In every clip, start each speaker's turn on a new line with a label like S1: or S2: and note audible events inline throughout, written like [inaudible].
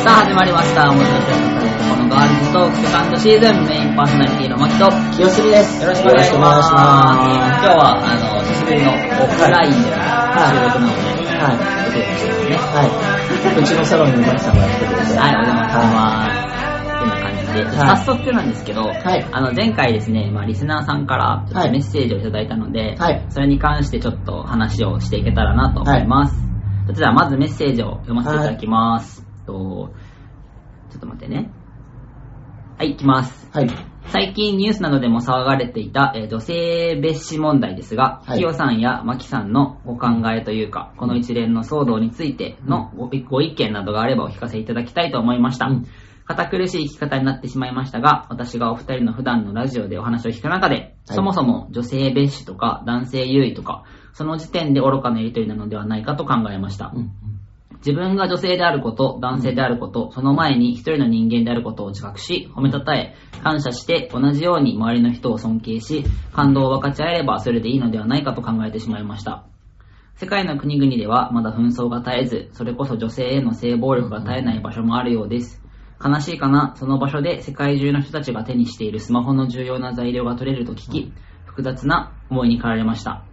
S1: さあ始まりました。面白いこのガールズトークセカンドシーズンメインパーソナリティのマキと、よ
S2: 清澄です。
S1: ろしくお願いします。今日は、あの、久しぶりのオフラインでの収録なので、
S2: はい。
S1: お手をしてますね。
S2: はい。うちのサロンにマキさんが来てくれて。
S1: はい、お邪魔してます。ってな感じで、
S2: はい
S1: 早速なんですけど、
S2: はい
S1: あの前回ですね、まあ、リスナーさんからメッセージをいただいたので、
S2: はい
S1: それに関してちょっと話をしていけたらなと思います。それではまずメッセージを読ませていただきます。とちょっと待ってね。はい、いきます。
S2: はい。
S1: 最近ニュースなどでも騒がれていた、えー女性蔑視問題ですが、
S2: はい
S1: キヨさんやマキさんのお考えというか、この一連の騒動についてのごご意見などがあればお聞かせいただきたいと思いました。
S2: うん
S1: 堅苦しい聞き方になってしまいましたが、私がお二人の普段のラジオでお話を聞く中で、
S2: はい
S1: そもそも女性蔑視とか男性優位とか、その時点で愚かなやりとりなのではないかと考えました。
S2: うん
S1: 自分が女性であること、男性であること、その前に一人の人間であることを自覚し、褒めたたえ、感謝して、同じように周りの人を尊敬し、感動を分かち合えればそれでいいのではないかと考えてしまいました。世界の国々ではまだ紛争が絶えず、それこそ女性への性暴力が絶えない場所もあるようです。悲しいかな、その場所で世界中の人たちが手にしているスマホの重要な材料が取れると聞き、複雑な思いに駆られました。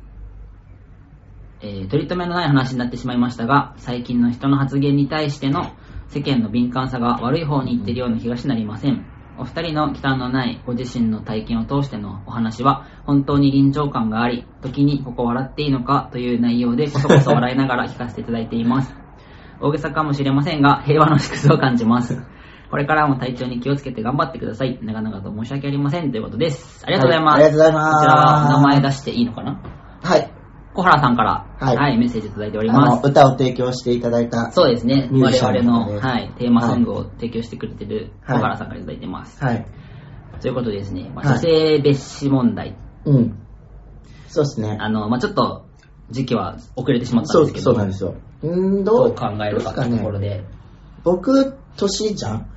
S1: えー取り留めのない話になってしまいましたが、最近の人の発言に対しての世間の敏感さが悪い方に行っているような気がしなりません。お二人の忌憚のないご自身の体験を通してのお話は本当に臨場感があり、時にここ笑っていいのかという内容でこそこそ笑いながら聞かせていただいています。大げさかもしれませんが、平和の縮図を感じます。これからも体調に気をつけて頑張ってください。長々と申し訳ありませんということです。ありがとうございます。
S2: はいありがとうございます
S1: こちらは名前出していいのかな？
S2: はい。
S1: 小原さんから、は、
S2: はいい
S1: メッセージいただいております。
S2: 歌を提供していただいた。
S1: そうですね。我々の、はい、テーマソングを提供してくれてる小
S2: はい
S1: 原さんからいただいてます。
S2: はい。
S1: ということでですね、まあ、
S2: はい
S1: 女性蔑視問題。
S2: うん。そうですね。
S1: あの、まあ、ちょっと、時期は遅れてしまったんですけど、
S2: そうなんですよ。んーどう
S1: 考えるかというところで。
S2: 僕、年じゃん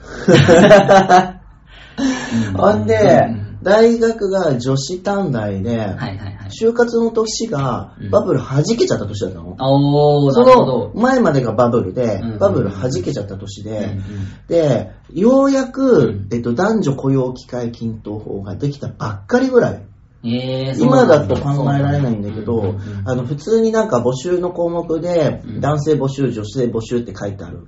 S1: うん [laughs]
S2: ほんで
S1: うん、
S2: 大学が女子短大で、
S1: はいはいはい。
S2: 就活の年が
S1: うん
S2: バブル弾けちゃった年だったの。
S1: おー、
S2: その。前までがバブルで
S1: うん、
S2: バブル弾けちゃった年で、で、ようや
S1: う
S2: く
S1: ん、
S2: えっと、男女雇用機会均等法ができたばっかりぐらい。今だと考えられないんだけどあの、普通になんか募集の項目で
S1: うん、
S2: 男性募集、女性募集って書いてある。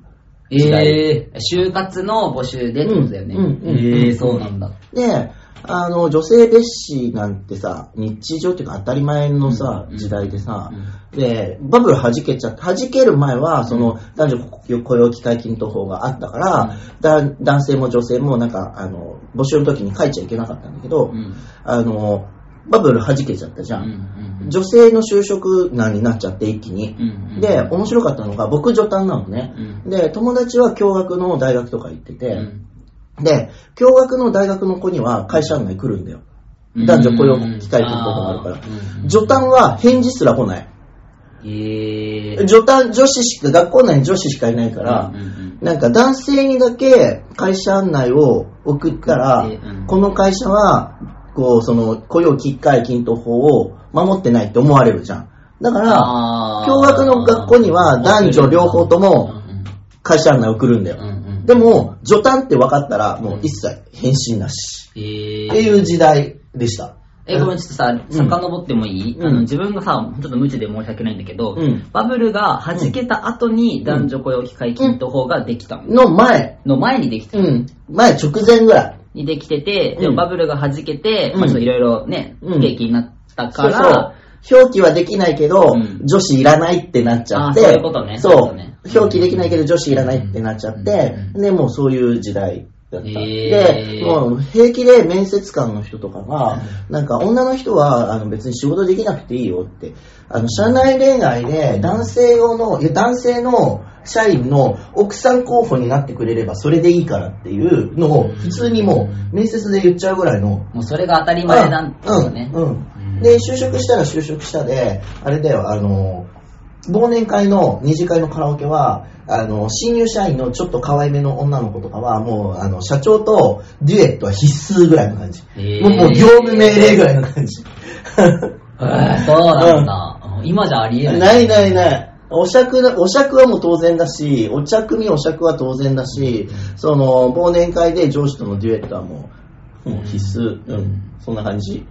S1: えー、就活の募集でってことだよね。
S2: うんうんうん
S1: えー、そうなんだ。
S2: で、あの、女性蔑視なんてさ、日常っていうか当たり前のさ
S1: う、ん
S2: 時代でさ
S1: う、
S2: で、バブル弾けちゃって、弾ける前は、その、男女雇用機会均等法があったから、だ男性も女性もなんか、あの、募集の時に書いちゃいけなかったんだけど、
S1: うん。
S2: あの、バブル弾けちゃったじゃん。女性の就職難になっちゃって一気に。で、面白かったのが、僕女短なのね。
S1: うん。
S2: で、友達は共学の大学とか行ってて、
S1: うん
S2: で、共学の大学の子には会社案内来るんだよ。男女雇用機会均等法があるから。女短は返事すら来ない。
S1: えー、
S2: 女短、女子しか、学校内に女子しかいないから、なんか男性にだけ会社案内を送ったら、
S1: うん
S2: この会社は、こう、その、雇用機会均等法を守ってないって思われるじゃん。だから、共学の学校には男女両方とも会社案内送るんだよ。でも、女短って分かったら、もう一切返信なし。
S1: えー
S2: っていう時代でした。
S1: え、ごめん、ちょっとさ、遡ってもいい、
S2: うん
S1: あの自分がさ、ちょっと無知で申し訳ないんだけど、
S2: うん
S1: バブルが弾けた後に男女雇用機会均等法ができたの。
S2: の前、
S1: の前にできてる。
S2: うん、前直前ぐらい。
S1: にできてて、で
S2: うん
S1: もバブルが弾けて、
S2: うん
S1: まあちょっといろいろね、景気になったか
S2: そう
S1: ら、
S2: そう。表記はできないけど、
S1: うん
S2: 女子いらないってなっちゃって。
S1: あそういうことねそうね。
S2: 表記できないけど女子いらないってなっちゃって、
S1: うん
S2: で、もうそういう時代だった。
S1: へー
S2: で、もう平気で面接官の人とかが、なんか女の人はあの別に仕事できなくていいよって、あの、社内恋愛で男性用の、いや男性の社員の奥さん候補になってくれればそれでいいからっていうのを普通にもう面接で言っちゃうぐらいの
S1: もうそれが当たり前なんだよね。
S2: うん。うん。で、就職したら就職したで、あれだよ、あの、忘年会の二次会のカラオケは、あの、新入社員のちょっと可愛めの女の子とかは、もう、あの、社長とデュエットは必須ぐらいの感じ。
S1: へー
S2: もう、もう業務命令ぐらいの感じ。
S1: へーそうなんだ。今じゃありえない。
S2: ないないない。お酌だ、お酌はもう当然だし、お茶組お酌は当然だし、その、忘年会で上司とのデュエットはもう、もう必須。うん。そんな感じ。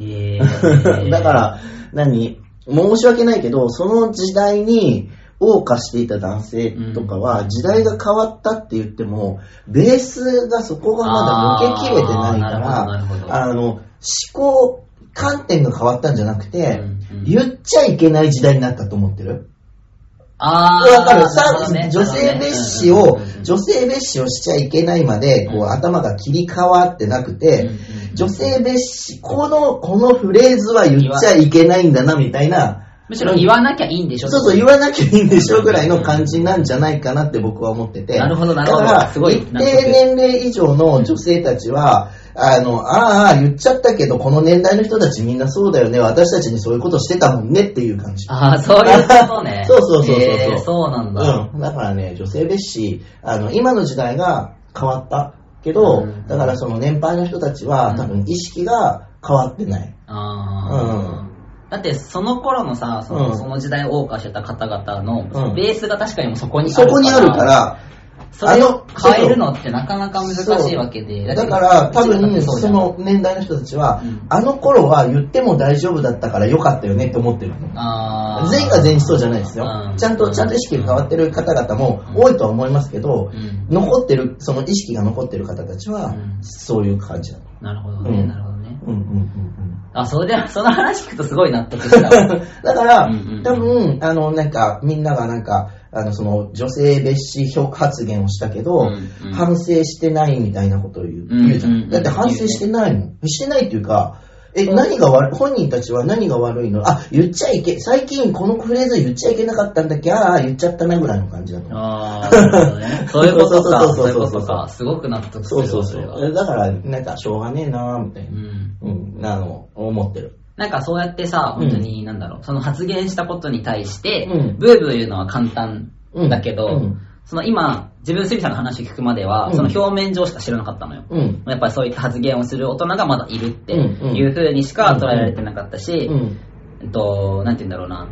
S1: えー。[laughs]
S2: だから、何？申し訳ないけど、その時代に謳歌していた男性とかは、時代が変わったって言っても、ベースがそこがまだ抜けきれてないから、あの、思考、観点が変わったんじゃなくて、言っちゃいけない時代になったと思ってる？
S1: あー
S2: わかる？女性蔑視を女性蔑視をしちゃいけないまで、こう、頭が切り替わってなくて、
S1: うんうんうん。
S2: 女性蔑視、この、このフレーズは言っちゃいけないんだな、みたいな。
S1: むしろ言わなきゃいいんでしょ。
S2: そうそう、言わなきゃいいんでしょぐらいの感じなんじゃないかなって僕は思ってて。
S1: なるほどなるほど。
S2: だから、一定年齢以上の女性たちは、あの、ああ、言っちゃったけど、この年代の人たちみんなそうだよね。私たちにそういうことしてたもんねっていう感じ。
S1: ああ、そういうことね。[laughs]
S2: そうそうそうそうそう
S1: えーそうなんだ。
S2: うん。だからね、女性蔑視、あの、今の時代が変わったけど、
S1: うん
S2: だからその年配の人たちは、
S1: うん
S2: 多分意識が変わってない。
S1: あーだってその頃のさその,、
S2: うん
S1: その時代を謳歌してた方々の、
S2: うん
S1: ベースが確かにもうそこにあ
S2: そ
S1: るから
S2: こにあるから、
S1: それを
S2: あの
S1: 変えるのってなかなか難しいわけで
S2: だから多分
S1: そ
S2: の年代の人たちは、
S1: うん。
S2: あの頃は言っても大丈夫だったからよかったよねって思ってるの。全員が全員そうじゃないですよ。
S1: う。ん。
S2: ちゃんと、ちゃんと意識が変わってる方々も多いとは思いますけど、
S1: うん。
S2: 残ってる、その意識が残ってる方たちは
S1: うん、
S2: そういう感じだと。
S1: なるほどね、
S2: うん。
S1: なるほどね。
S2: うんうんうんうん。
S1: あそれで [laughs] その話聞くとすごい納得したわ。[laughs]
S2: だから、
S1: うんうんうん。
S2: 多分、あの、なんか、みんながなんか、あの、その、女性蔑視発言をしたけど、
S1: うんうん
S2: 反省してないみたいなことを言う,、
S1: うんうんうん
S2: 言うじゃん。だって反省してないもん。してないっていうか、え、
S1: うん
S2: 何が悪い、本人たちは何が悪いの？あ、言っちゃいけ、最近このフレーズ言っちゃいけなかったんだっけ？ああ、言っちゃったなぐらいの感じだと思う。
S1: あーなるほどね [laughs] そういうことか
S2: そ
S1: そうういうう
S2: そそうそう
S1: ことかすごく納得する
S2: そうそうそう。だから、なんか、しょうがねえなみたいな。
S1: うん
S2: うん、あの、思ってる。
S1: なんかそうやってさ、本当に、なんだろう、その発言したことに対して、
S2: うん
S1: ブーブー言うのは簡単だけど、
S2: うん
S1: その今、自分、スミさんの話聞くまでは、
S2: うん
S1: その表面上しか知らなかったのよ。
S2: うん。
S1: やっぱりそういった発言をする大人がまだいるって
S2: うんうん
S1: いう風にしか捉えられてなかったし、
S2: うん。
S1: えっと、なんて言うんだろうな。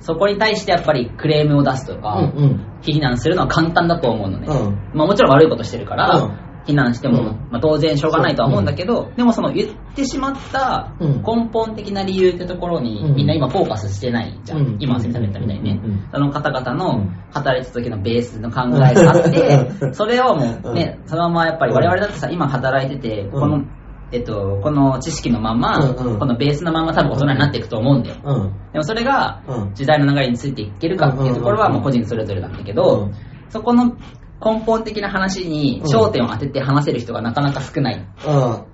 S1: そこに対してやっぱりクレームを出すと
S2: う
S1: か、
S2: ん。うん。
S1: 非難するのは簡単だと思うのね。
S2: うん
S1: まあもちろん悪いことしてるから、
S2: うん
S1: 非難しても、
S2: うん。
S1: まあ、当然しょうがないとは思うんだけど、でもその言ってしまった
S2: うん。
S1: 根本的な理由ってところに、
S2: うん。
S1: みんな今フォーカスしてないじゃん。
S2: うん。
S1: 今、先生が言ったみたいにね、
S2: うん。うん。
S1: その方々
S2: う
S1: の
S2: ん。
S1: 働いてた時のベースの考えがあって、
S2: うん。
S1: それをもうね、そのままやっぱり我々だってさ、今働いてて、この、えっと、この知識のまま、
S2: うん。うん。
S1: このベースのまま多分大人になっていくと思うんだよ。
S2: うん。
S1: でもそれが
S2: うん。
S1: 時代の流れについていけるかっていうところは
S2: うんうんうん
S1: もう個人それぞれなんだけど、
S2: うん。
S1: そこの根本的な話に焦点を当てて話せる人がなかなか少ない。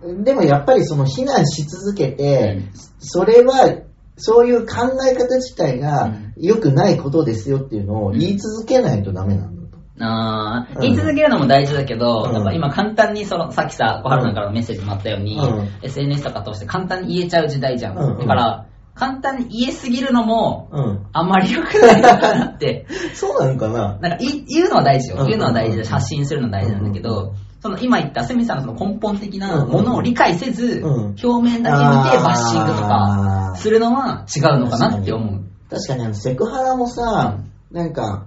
S2: うん。でもやっぱりその非難し続けて、
S1: うん。
S2: それは、そういう考え方自体
S1: う
S2: が
S1: ん。
S2: 良くないことですよっていうのを
S1: うん
S2: 言い続けないとダメなんだと。うん。
S1: あー言い続けるのも大事だけど、
S2: うん。
S1: やっぱ今簡単にその、さっきさ、小春さんからのメッセージもあったように、
S2: うん。
S1: SNS とか通して簡単に言えちゃう時代じゃん。だから、簡単に言えすぎるのも、
S2: うん。
S1: あんまり良くないのかなって。[laughs]
S2: そうなのかな
S1: なんかい言うのは大事よ。
S2: うん
S1: 言うのは大事だし、
S2: うん
S1: 発信するのは大事なんだけ
S2: うん
S1: ど、その今言ったスミさんのその根本的なものを理解せず、
S2: うん
S1: 表面だけ見てバッシングとかするのは違うのかなって思う。
S2: 確かにあの、セクハラもさ、なんか、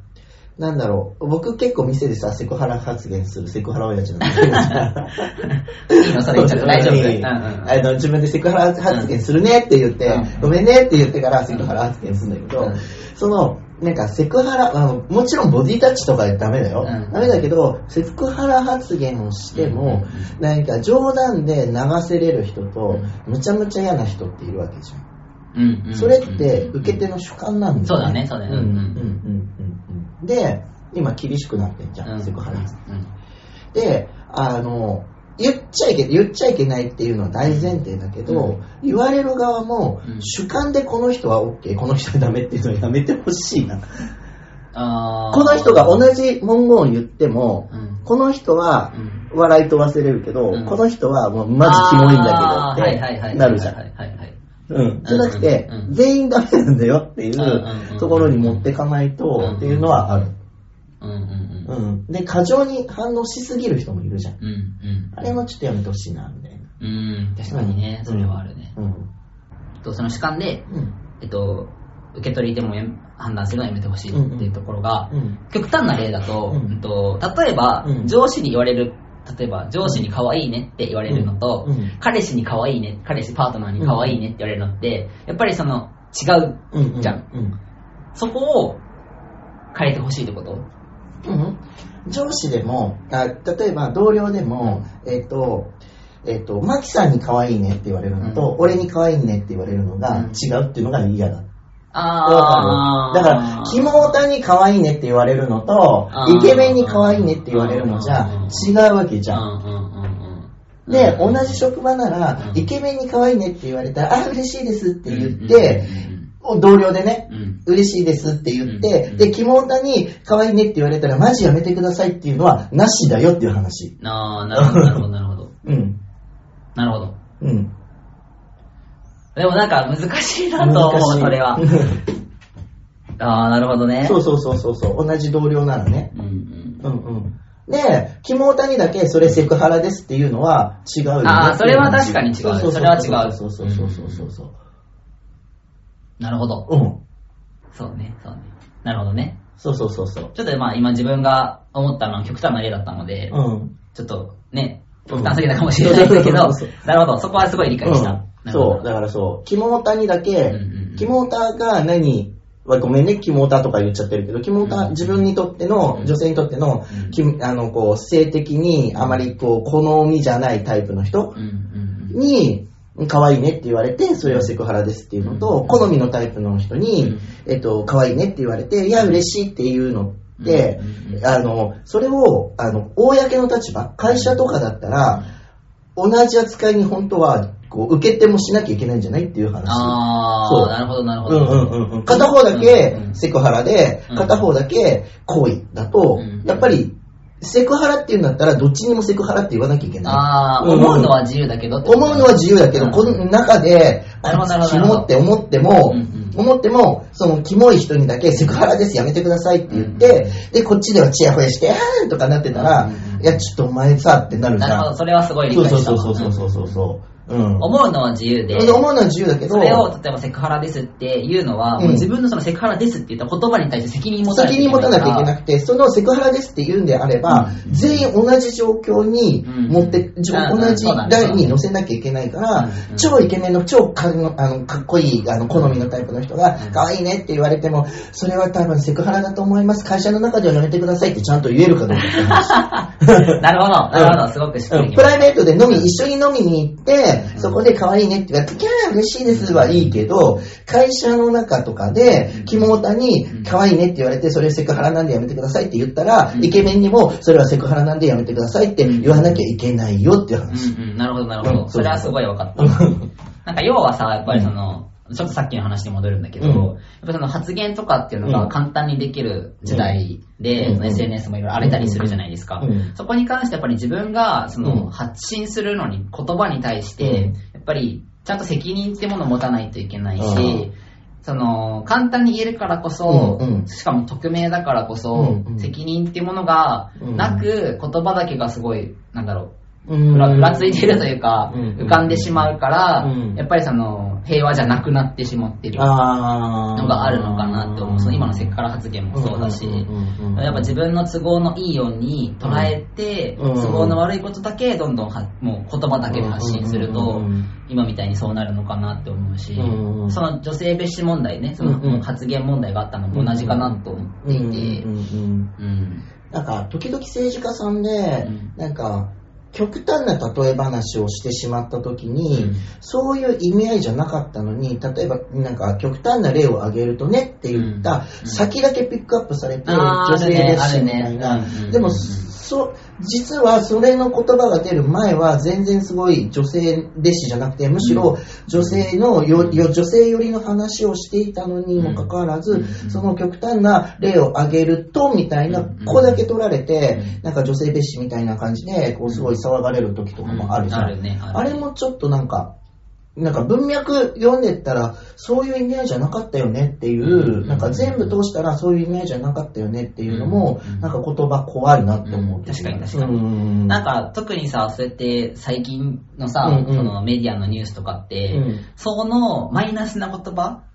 S2: なんだろう、僕結構店でさ、セクハラ発言するセクハラ親父なんだけど
S1: 言っちゃって大丈夫 [laughs]
S2: いい
S1: うんうん
S2: あの自分でセクハラ発言するねって言って、
S1: うん
S2: ごめんねって言ってからセクハラ発言するんだけど、
S1: うん
S2: その、なんかセクハラ、あのもちろんボディタッチとかダメだよ。
S1: うん
S2: ダメだけど、セクハラ発言をしても、なんか冗談で流せれる人と、むちゃむちゃ嫌な人っているわけじゃん。
S1: うんうん
S2: それって受け手の主観なんだよね。
S1: そうだねそうだね。
S2: うんうん
S1: うん。
S2: うんうんうん。で、今厳しくなってんじゃん、
S1: うん。
S2: セクハラ。
S1: うん。
S2: で、あの、言っちゃいけ、言っちゃいけないっていうのは大前提だけど、
S1: うん。
S2: 言われる側も
S1: うん。
S2: 主観でこの人は OK、この人はダメっていうのをやめてほしいな。この人が同じ文言を言っても、
S1: うん。
S2: この人は
S1: うん。
S2: 笑い飛ばせれるけど、
S1: うん。
S2: この人はもうマジキモいんだけどってなるじゃん。うん。じゃなくて全員ダメなんだよっていうところに持ってかないとっていうのはある。
S1: うんうんうん
S2: うん。で、過剰に反応しすぎる人もいるじゃん。
S1: うんうん
S2: あれもちょっとやめてほしいな、みたいな。
S1: うん確かにねそれはあるね
S2: うん。
S1: とその主観で
S2: うん。
S1: えっと、受け取り手もや判断するのはやめてほしいっていうところが、
S2: うん
S1: 極端な例だと、
S2: うん
S1: うんと例えば、
S2: うん
S1: 上司に言われる、例えば上司に可愛いねって言われるのと、
S2: うん。うん。
S1: 彼氏に可愛いね、彼氏パートナーに可愛いねって言われるのって、やっぱりその違う
S2: うんうん。
S1: じゃん。
S2: うん。
S1: そこを変えてほしいってこと？
S2: うん。上司でもあ例えば同僚でも、えっ、とえっ、とマキさんに可愛いねって言われるのと、
S1: うん。
S2: 俺に可愛いねって言われるのが
S1: うん。
S2: 違うっていうのが嫌だ、
S1: あ
S2: だから、キモオタに可愛いねって言われるのとイケメンに可愛いねって言われるのじゃ違うわけじゃん。で、
S1: うん
S2: 同じ職場なら
S1: う、ん
S2: イケメンに可愛いねって言われたら、あ、嬉しいですって言って、
S1: うん
S2: 同僚でね、
S1: うんうん
S2: 嬉しいですって言って、
S1: うん
S2: で、キモオタに可愛いねって言われたら、マジやめてくださいっていうのは、なしだよっていう話。
S1: うんああ、なるほど、なるほど、なるほど。[laughs]
S2: うん。
S1: なるほど。
S2: うん。
S1: でもなんか難しいなと思う、それは。ああ、なるほどね。
S2: そうそうそうそうそう、同じ同僚ならね。
S1: うんうん。
S2: うんうん。で、キモオタにだけそれセクハラですっていうのは違うよね。
S1: あーそれは確かに違う
S2: そうそうそう
S1: それは違う
S2: そうそうそうそうそうそう。
S1: なるほど。
S2: うん。
S1: そうね、そうね。なるほどね。
S2: そうそうそうそう。
S1: ちょっとまあ今自分が思ったのは極端な例だったので、
S2: うん。
S1: ちょっとね、極端すぎたかもしれないですけど、
S2: うんそう
S1: なるほど、そこはすごい理解した。
S2: そう、だからそう、キモオタにだけ、キモオタが何、わごめんね、キモオタとか言っちゃってるけど、キモオタ、
S1: うん
S2: 自分にとっての、
S1: うん
S2: 女性にとっての、あの、こう、性的にあまりこう、好みじゃないタイプの人。に、可愛いねって言われて、それはセクハラですっていうのと、
S1: うん
S2: 好みのタイプの人に、
S1: うん。
S2: えっと、可愛いねって言われて、いや、嬉しいっていうのってあの、それを、あの、公の立場、会社とかだったら、同じ扱いに本当は、こう、受け手もしなきゃいけないんじゃないっていう話。
S1: あ
S2: そう
S1: あ、なるほど、なるほど。
S2: うんうん。片方だけセクハラで
S1: うん、
S2: 片方だけ行為だと
S1: うん、
S2: やっぱり、セクハラっていうんだったら、どっちにもセクハラって言わなきゃいけない。
S1: ああ、
S2: うん
S1: 思うのは自由だけど
S2: 思うのは自由だけど、
S1: うん
S2: この中で、キモって思っても思っても、そのキモい人にだけセクハラです、やめてくださいって言って、で、こっちではチヤホヤして、あーんとかなってたらいや、ちょっとお前さってなるじゃん。
S1: なるほど、それはすごい理解したわ。
S2: そうそうそうそうそうそう。うん。
S1: 思うのは自由で、
S2: 思うのは自由だけど、
S1: それを例えばセクハラですっていうのは、
S2: うん。
S1: もう自分のそのセクハラですって言った言葉に対して責任持たなきゃ
S2: 責任持たなきゃいけな
S1: く
S2: くて、そのセクハラですって言うんであれば、
S1: うん。
S2: 全員同じ状況に持って、同じ台に乗せなきゃいけないから、
S1: うん。
S2: 超イケメンの超かのあのかっこいいあの好みのタイプの人が
S1: うん、
S2: 可愛いねって言われても、それは多分セクハラだと思います。会社の中ではやめてくださいってちゃんと言えるかどうか。[laughs]
S1: なるほど、なるほど、すごくしっくり
S2: プライベートで飲み、一緒に飲みに行って、そこで可愛いねって言われて、キャー嬉しいですはいいけど、会社の中とかで、キモータに可愛いねって言われて、それセクハラなんでやめてくださいって言ったら、
S1: うん
S2: イケメンにも、それはセクハラなんでやめてくださいって言わなきゃいけないよっていう
S1: た。
S2: 話。
S1: うんうん、なるほど、なるほど。
S2: うん
S1: それはすごい分かった。
S2: うん
S1: なんか要はさ、やっぱりその、ちょっとさっきの話に戻るんだけど、
S2: うん。
S1: やっぱその発言とかっていうの
S2: うん。
S1: が簡単にできる時代で、
S2: うん。
S1: SNS もいろいろ荒れたりするじゃないですか。
S2: うん。
S1: そこに関してやっぱり自分がその
S2: うん
S1: 発信するのに言葉に対して、
S2: うん。
S1: やっぱりちゃんと責任ってものを持たないといけないし、
S2: うん。
S1: その簡単に言えるからこそ、
S2: うん。うん。
S1: しかも匿名だからこそ、
S2: うん。うん。
S1: 責任っていうものがなく、言葉だけがすごい、なんだろう、
S2: うん
S1: ふらふらついてるというか、
S2: うん。
S1: 浮かんでしまうから、
S2: うん。
S1: やっぱりその平和じゃなくなってしまってるのがあるのかなって思う。その今のセクハラ発言もそうだし、
S2: うんうんうんうん
S1: やっぱ自分の都合のいいように捉えて、
S2: うん。
S1: 都合の悪いことだけどんどんはもう言葉だけで発信すると、
S2: うんうんうんうん。
S1: 今みたいにそうなるのかなって思うし、
S2: うんうん
S1: その女性蔑視問題ね、その発言問題があったのも同じかなと思っていて、
S2: うんうんうん。
S1: うん。
S2: なんか、時々政治家さんで、
S1: うん。
S2: なんか、極端な例え話をしてしまった時に、
S1: うん。
S2: そういう意味合いじゃなかったのに、例えば、なんか、極端な例を挙げるとねって言った、
S1: うん。
S2: 先だけピックアップされて、女性ですみたいな。でも、
S1: うん
S2: そ、実はそれの言葉が出る前は全然すごい女性蔑視じゃなくて、むしろ女性のよ、よ女性寄りの話をしていたのにもかかわらず、
S1: うん。
S2: その極端な例を挙げると、みたいな、
S1: うん。
S2: ここだけ取られて
S1: う、
S2: なんか女性蔑視みたいな感じで、こうすごい騒がれる時とかもあるじゃん。
S1: あ
S2: れもちょっとなんか、なんか文脈読んでったら、そういう意味合いじゃなかったよねっていう、
S1: うん。
S2: なんか全部通したらそういう意味合いじゃなかったよねっていうのも
S1: うん、
S2: なんか言葉怖いなって思う。
S1: うん。確かに確かに。
S2: に
S1: なんか特にさ、そうやって最近のさ、
S2: うんうん。
S1: そのメディアのニュースとかって、
S2: うん。
S1: そのマイナスな言葉
S2: うん。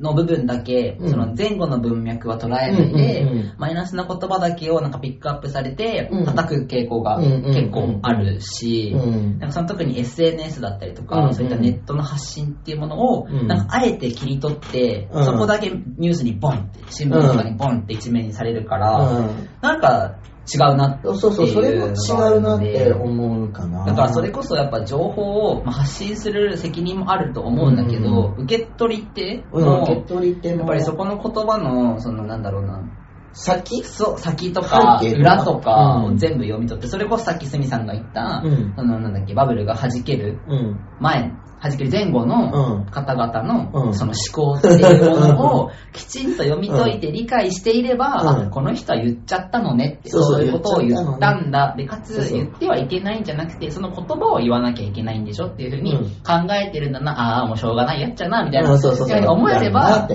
S1: の部分だけ、
S2: うん。
S1: その前後の文脈は捉えないで、
S2: うんうんうん
S1: マイナスな言葉だけをなんかピックアップされて、
S2: うん。
S1: 叩く傾向が
S2: うんうんうん
S1: 結構あるし、
S2: うん。
S1: なんかその特に SNS だったりとか、
S2: うんうん。
S1: そういったネットの発信っていうものを、
S2: うん。
S1: なんかあえて切り取って、
S2: うん。
S1: そこだけニュースにボンって、新聞とかにボンって一面にされるから、
S2: うん。
S1: なんか違うなっていう
S2: そうそう、それも違うなって思うかな。
S1: だからそれこそやっぱ情報をまあ発信する責任もあると思うんだけど、受け取り手
S2: うん、
S1: の、
S2: 受け取り手も。
S1: やっぱりそこの言葉の、そのなんだろうな、
S2: 先？
S1: そう先とか
S2: 背景とか
S1: 裏とか
S2: うん
S1: を全部読み取って、それこそさっきすみさんが言った、
S2: うん
S1: そのなんだっけ、バブルが弾ける
S2: うん。
S1: 前、弾ける前後の
S2: うん
S1: 方々の
S2: うん
S1: その思考っていうものを [laughs] きちんと読み解いて理解していれば、この人は言っちゃったのねって、
S2: そう
S1: いうことを言っ
S2: た
S1: んだ。で、かつ言ってはいけないんじゃなくて、その言葉を言わなきゃいけないんでしょっていうふうに
S2: うん
S1: 考えてるんだな、ああ、もうしょうがないやっちゃな、みたいな。
S2: うんそうそうそう。
S1: ふうに思えれば。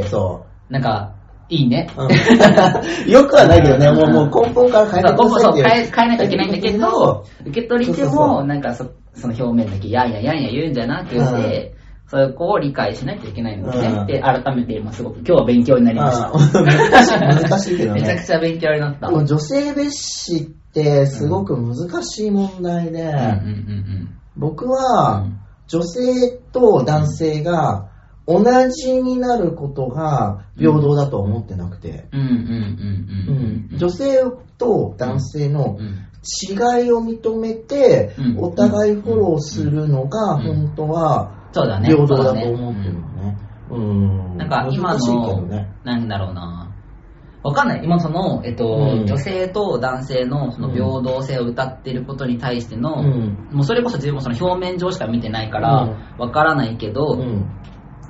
S1: なんか、いいね。
S2: うんよくはないけどね、もうもう根本から変えてくだ
S1: そうそう
S2: さいっていう。
S1: 変え変えなきゃいけないんだけど、受け取り手
S2: そうそうそ
S1: も、なんかそその表面だけやんややんや言うんじゃなくて、そこを理解しないといけないので、
S2: うん
S1: で、改めて、今すごく今日は勉強になりました。
S2: うん難しい、難しいけど [laughs]
S1: めちゃく
S2: ね。
S1: ちゃ勉強になった。
S2: 女性蔑視ってすごく難しい問題で、
S1: うんうんうん
S2: 僕
S1: う
S2: は
S1: ん
S2: 女性と男性が同じになることが平等だと思ってなくて、女性と男性の
S1: うん
S2: 違いを認めて
S1: うん
S2: お互いフォローするのが
S1: うん
S2: 本当は。平等だと思ってるのね。うん。
S1: なんか今の
S2: ね。、
S1: なんだろうな。わかんない。今その、えっと、
S2: うん
S1: 女性と男性のその平等性を歌ってることに対しての、
S2: うん
S1: もうそれこそ自分もその表面上しか見てないから、わからないけど、
S2: うん。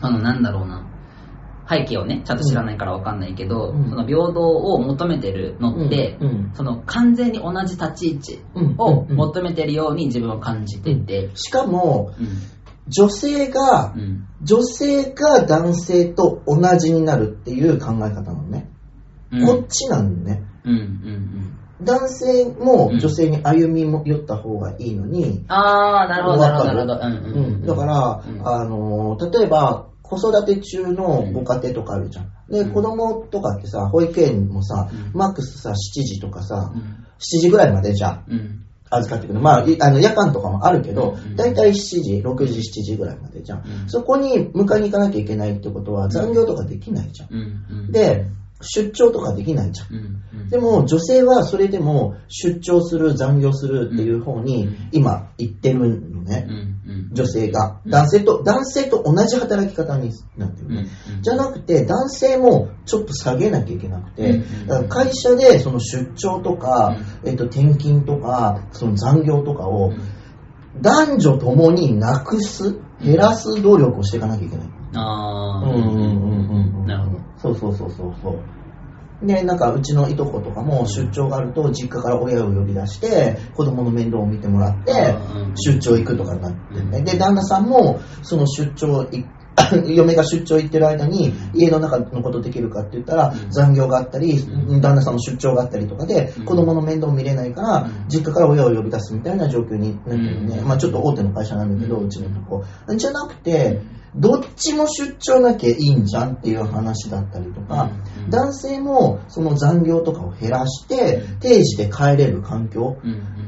S1: そのなんだろうな。背景をね、ちゃんと知らないからわかんないけど、
S2: うん。
S1: その平等を求めてるのって、
S2: うん。うん。
S1: その完全に同じ立ち位置
S2: うん。
S1: を
S2: うん。
S1: 求めてるように自分は感じてて、
S2: しかも、
S1: うん。
S2: 女性が
S1: う、ん。
S2: 女性が男性と同じになるっていう考え方なのね。
S1: うん。
S2: こっちなんね。
S1: うん。うん。うん
S2: 男性も女性に歩み寄った方がいいのに、
S1: あー、なるほど、なるほど。うん
S2: だから、
S1: うん。
S2: あの例えば子育て中のご家庭とかあるじゃん。で、
S1: うん。
S2: 子供とかってさ、保育園もさ、
S1: うん。
S2: マックスさ、7時とかさ、
S1: うん。
S2: 7時ぐらいまでじゃん。
S1: うん。
S2: 預かってくる。まあ、いあの夜間とかもあるけど
S1: うん、
S2: だいたい7時、6時、7時ぐらいまでじゃん。
S1: うん。
S2: そこに迎えに行かなきゃいけないってことは残業とかできないじゃん。で、出張とかできないじゃん。
S1: うんうん
S2: でも女性はそれでも出張する、残業するっていう方に今行ってるの
S1: うん
S2: ね。
S1: うん
S2: 女性が。
S1: うん
S2: 男性と、男性と同じ働き方になってるね。
S1: うん
S2: じゃなくて、男性もちょっと下げなきゃいけなくて、
S1: うん
S2: だから会社でその出張とか、えっと、転勤とか、その残業とかを男女ともになくす、減らす努力をしていかなきゃいけない。
S1: あー
S2: うんうん。そうそうそうそうそう。で、なんかうちのいとことかも出張があると実家から親を呼び出して子供の面倒を見てもらって
S1: うん
S2: 出張行くとかになってね。で、旦那さんもその出張い [laughs] 嫁が出張行ってる間に家の中のことできるかって言ったら
S1: うん
S2: 残業があったり
S1: うん
S2: 旦那さんの出張があったりとかで
S1: うん
S2: 子供の面倒を見れないから
S1: うん
S2: 実家から親を呼び出すみたいな状況になってるね。
S1: うん
S2: まあちょっと大手の会社なんだけど
S1: うん
S2: うちのとこ。じゃなくてどっちも出張なきゃいいんじゃんっていう話だったりとか、
S1: うん
S2: 男性もその残業とかを減らして定時で帰れる環境、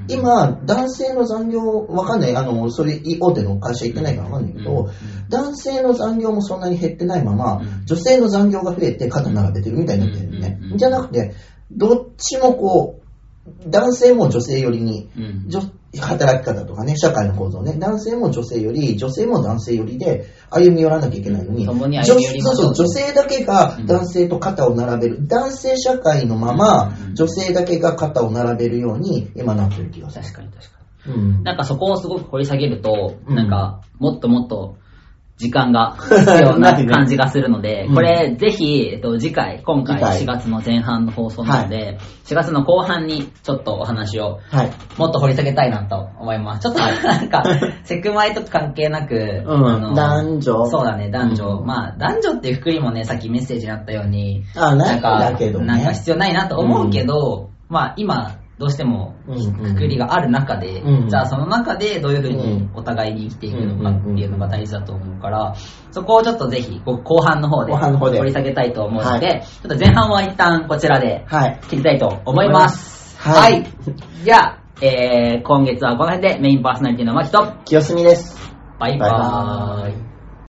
S2: 今男性の残業わかんない。あのそれ大手の会社行ってないからわかんないけど、
S1: うん
S2: 男性の残業もそんなに減ってないまま、
S1: うん。
S2: 女性の残業が増えて肩並べてるみたいになってるよね、じゃなくてどっちもこう男性も女性寄りに
S1: うん。
S2: 女働き方とかね、社会の構造ね、男性も女性より、女性も男性よりで歩み寄らなきゃいけないのに、
S1: 共に歩み寄りましょう。
S2: 女そうそう、女性だけが男性と肩を並べる、男性社会のまま
S1: うん、
S2: 女性だけが肩を並べるように、今なってる気がする。
S1: 確かに確かに。
S2: うん。
S1: なんかそこをすごく掘り下げると、
S2: うん
S1: なん。かもっともっと時間が [laughs] 必要な感じがするので、
S2: うん。
S1: これぜひ、えっと、次回、今回
S2: 次回。
S1: 4月の前半の放送なので、4月の後半にちょっとお話を
S2: はい。
S1: もっと掘り下げたいなと思います。ちょっとなんか、[laughs] セクマイとか関係なく、
S2: うん。男女。
S1: そうだね、男女。
S2: うん。
S1: まあ、男女っていうくくりもね、さっきメッセージにあったように、
S2: あ、ないん
S1: か、
S2: だけどね。
S1: なんか必要ないなと思うけど、まあ今、どうしても
S2: うんうん
S1: くくりがある中で、
S2: うん
S1: じゃあその中でどういうふう
S2: う
S1: に
S2: ん
S1: お互いに生きていくのかっていうのが大事だと思うから、そこをちょっとぜひ後半の方で
S2: 後半の方で
S1: 掘り下げたいと思うので、
S2: は
S1: ちょっと前半は一旦こちらで
S2: はい。
S1: 切りたいと思います。
S2: は
S1: はいい。じゃあ、えー、今月はこの辺でメインパーソナリティのマキと、
S2: 清澄です。
S1: バイバ
S2: バイバ
S1: ーイ
S2: ーイ。